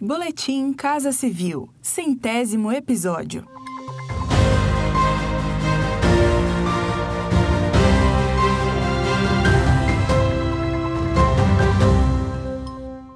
Boletim Casa Civil, centésimo episódio.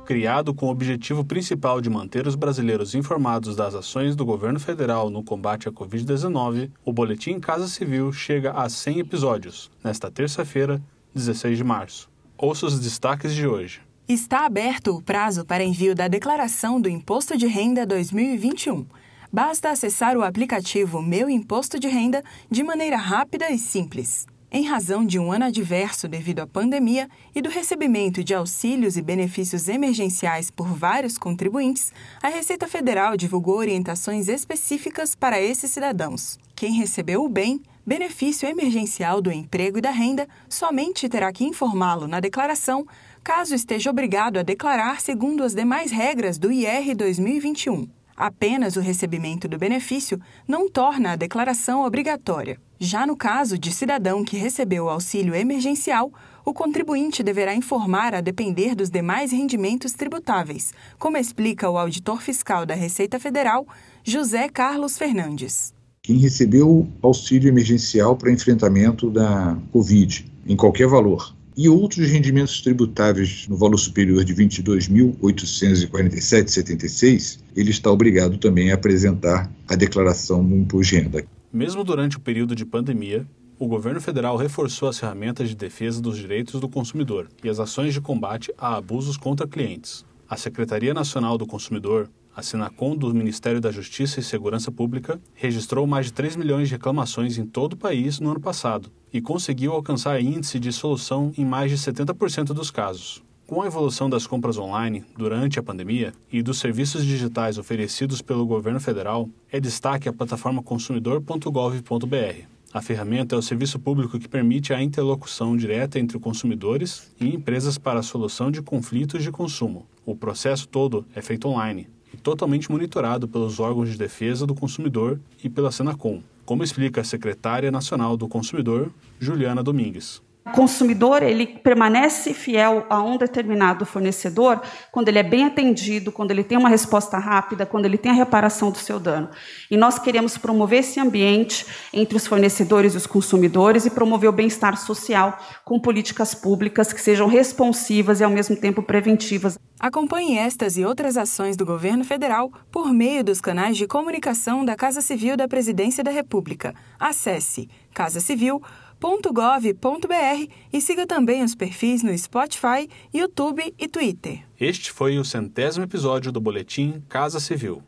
Criado com o objetivo principal de manter os brasileiros informados das ações do governo federal no combate à Covid-19, o Boletim Casa Civil chega a 100 episódios, nesta terça-feira, 16 de março. Ouça os destaques de hoje. Está aberto o prazo para envio da declaração do Imposto de Renda 2021. Basta acessar o aplicativo Meu Imposto de Renda de maneira rápida e simples. Em razão de um ano adverso devido à pandemia e do recebimento de auxílios e benefícios emergenciais por vários contribuintes, a Receita Federal divulgou orientações específicas para esses cidadãos. Quem recebeu o bem, benefício emergencial do emprego e da renda, somente terá que informá-lo na declaração, caso esteja obrigado a declarar segundo as demais regras do IR 2021. Apenas o recebimento do benefício não torna a declaração obrigatória. Já no caso de cidadão que recebeu o auxílio emergencial, o contribuinte deverá informar a depender dos demais rendimentos tributáveis, como explica o auditor fiscal da Receita Federal, José Carlos Fernandes. Quem recebeu auxílio emergencial para enfrentamento da Covid, em qualquer valor, e outros rendimentos tributáveis no valor superior de R$ 22.847,76, ele está obrigado também a apresentar a declaração do imposto de renda. Mesmo durante o período de pandemia, o governo federal reforçou as ferramentas de defesa dos direitos do consumidor e as ações de combate a abusos contra clientes. A Secretaria Nacional do Consumidor, a Senacom do Ministério da Justiça e Segurança Pública, registrou mais de 3 milhões de reclamações em todo o país no ano passado e conseguiu alcançar índice de solução em mais de 70% dos casos. Com a evolução das compras online durante a pandemia e dos serviços digitais oferecidos pelo governo federal, é destaque a plataforma consumidor.gov.br. A ferramenta é o serviço público que permite a interlocução direta entre consumidores e empresas para a solução de conflitos de consumo. O processo todo é feito online e totalmente monitorado pelos órgãos de defesa do consumidor e pela Senacom, como explica a secretária nacional do consumidor, Juliana Domingues. O consumidor ele permanece fiel a um determinado fornecedor quando ele é bem atendido, quando ele tem uma resposta rápida, quando ele tem a reparação do seu dano. E nós queremos promover esse ambiente entre os fornecedores e os consumidores e promover o bem-estar social com políticas públicas que sejam responsivas e ao mesmo tempo preventivas. Acompanhe estas e outras ações do governo federal por meio dos canais de comunicação da Casa Civil da Presidência da República. Acesse casacivil.gov.br e siga também os perfis no Spotify, YouTube e Twitter. Este foi o centésimo episódio do Boletim Casa Civil.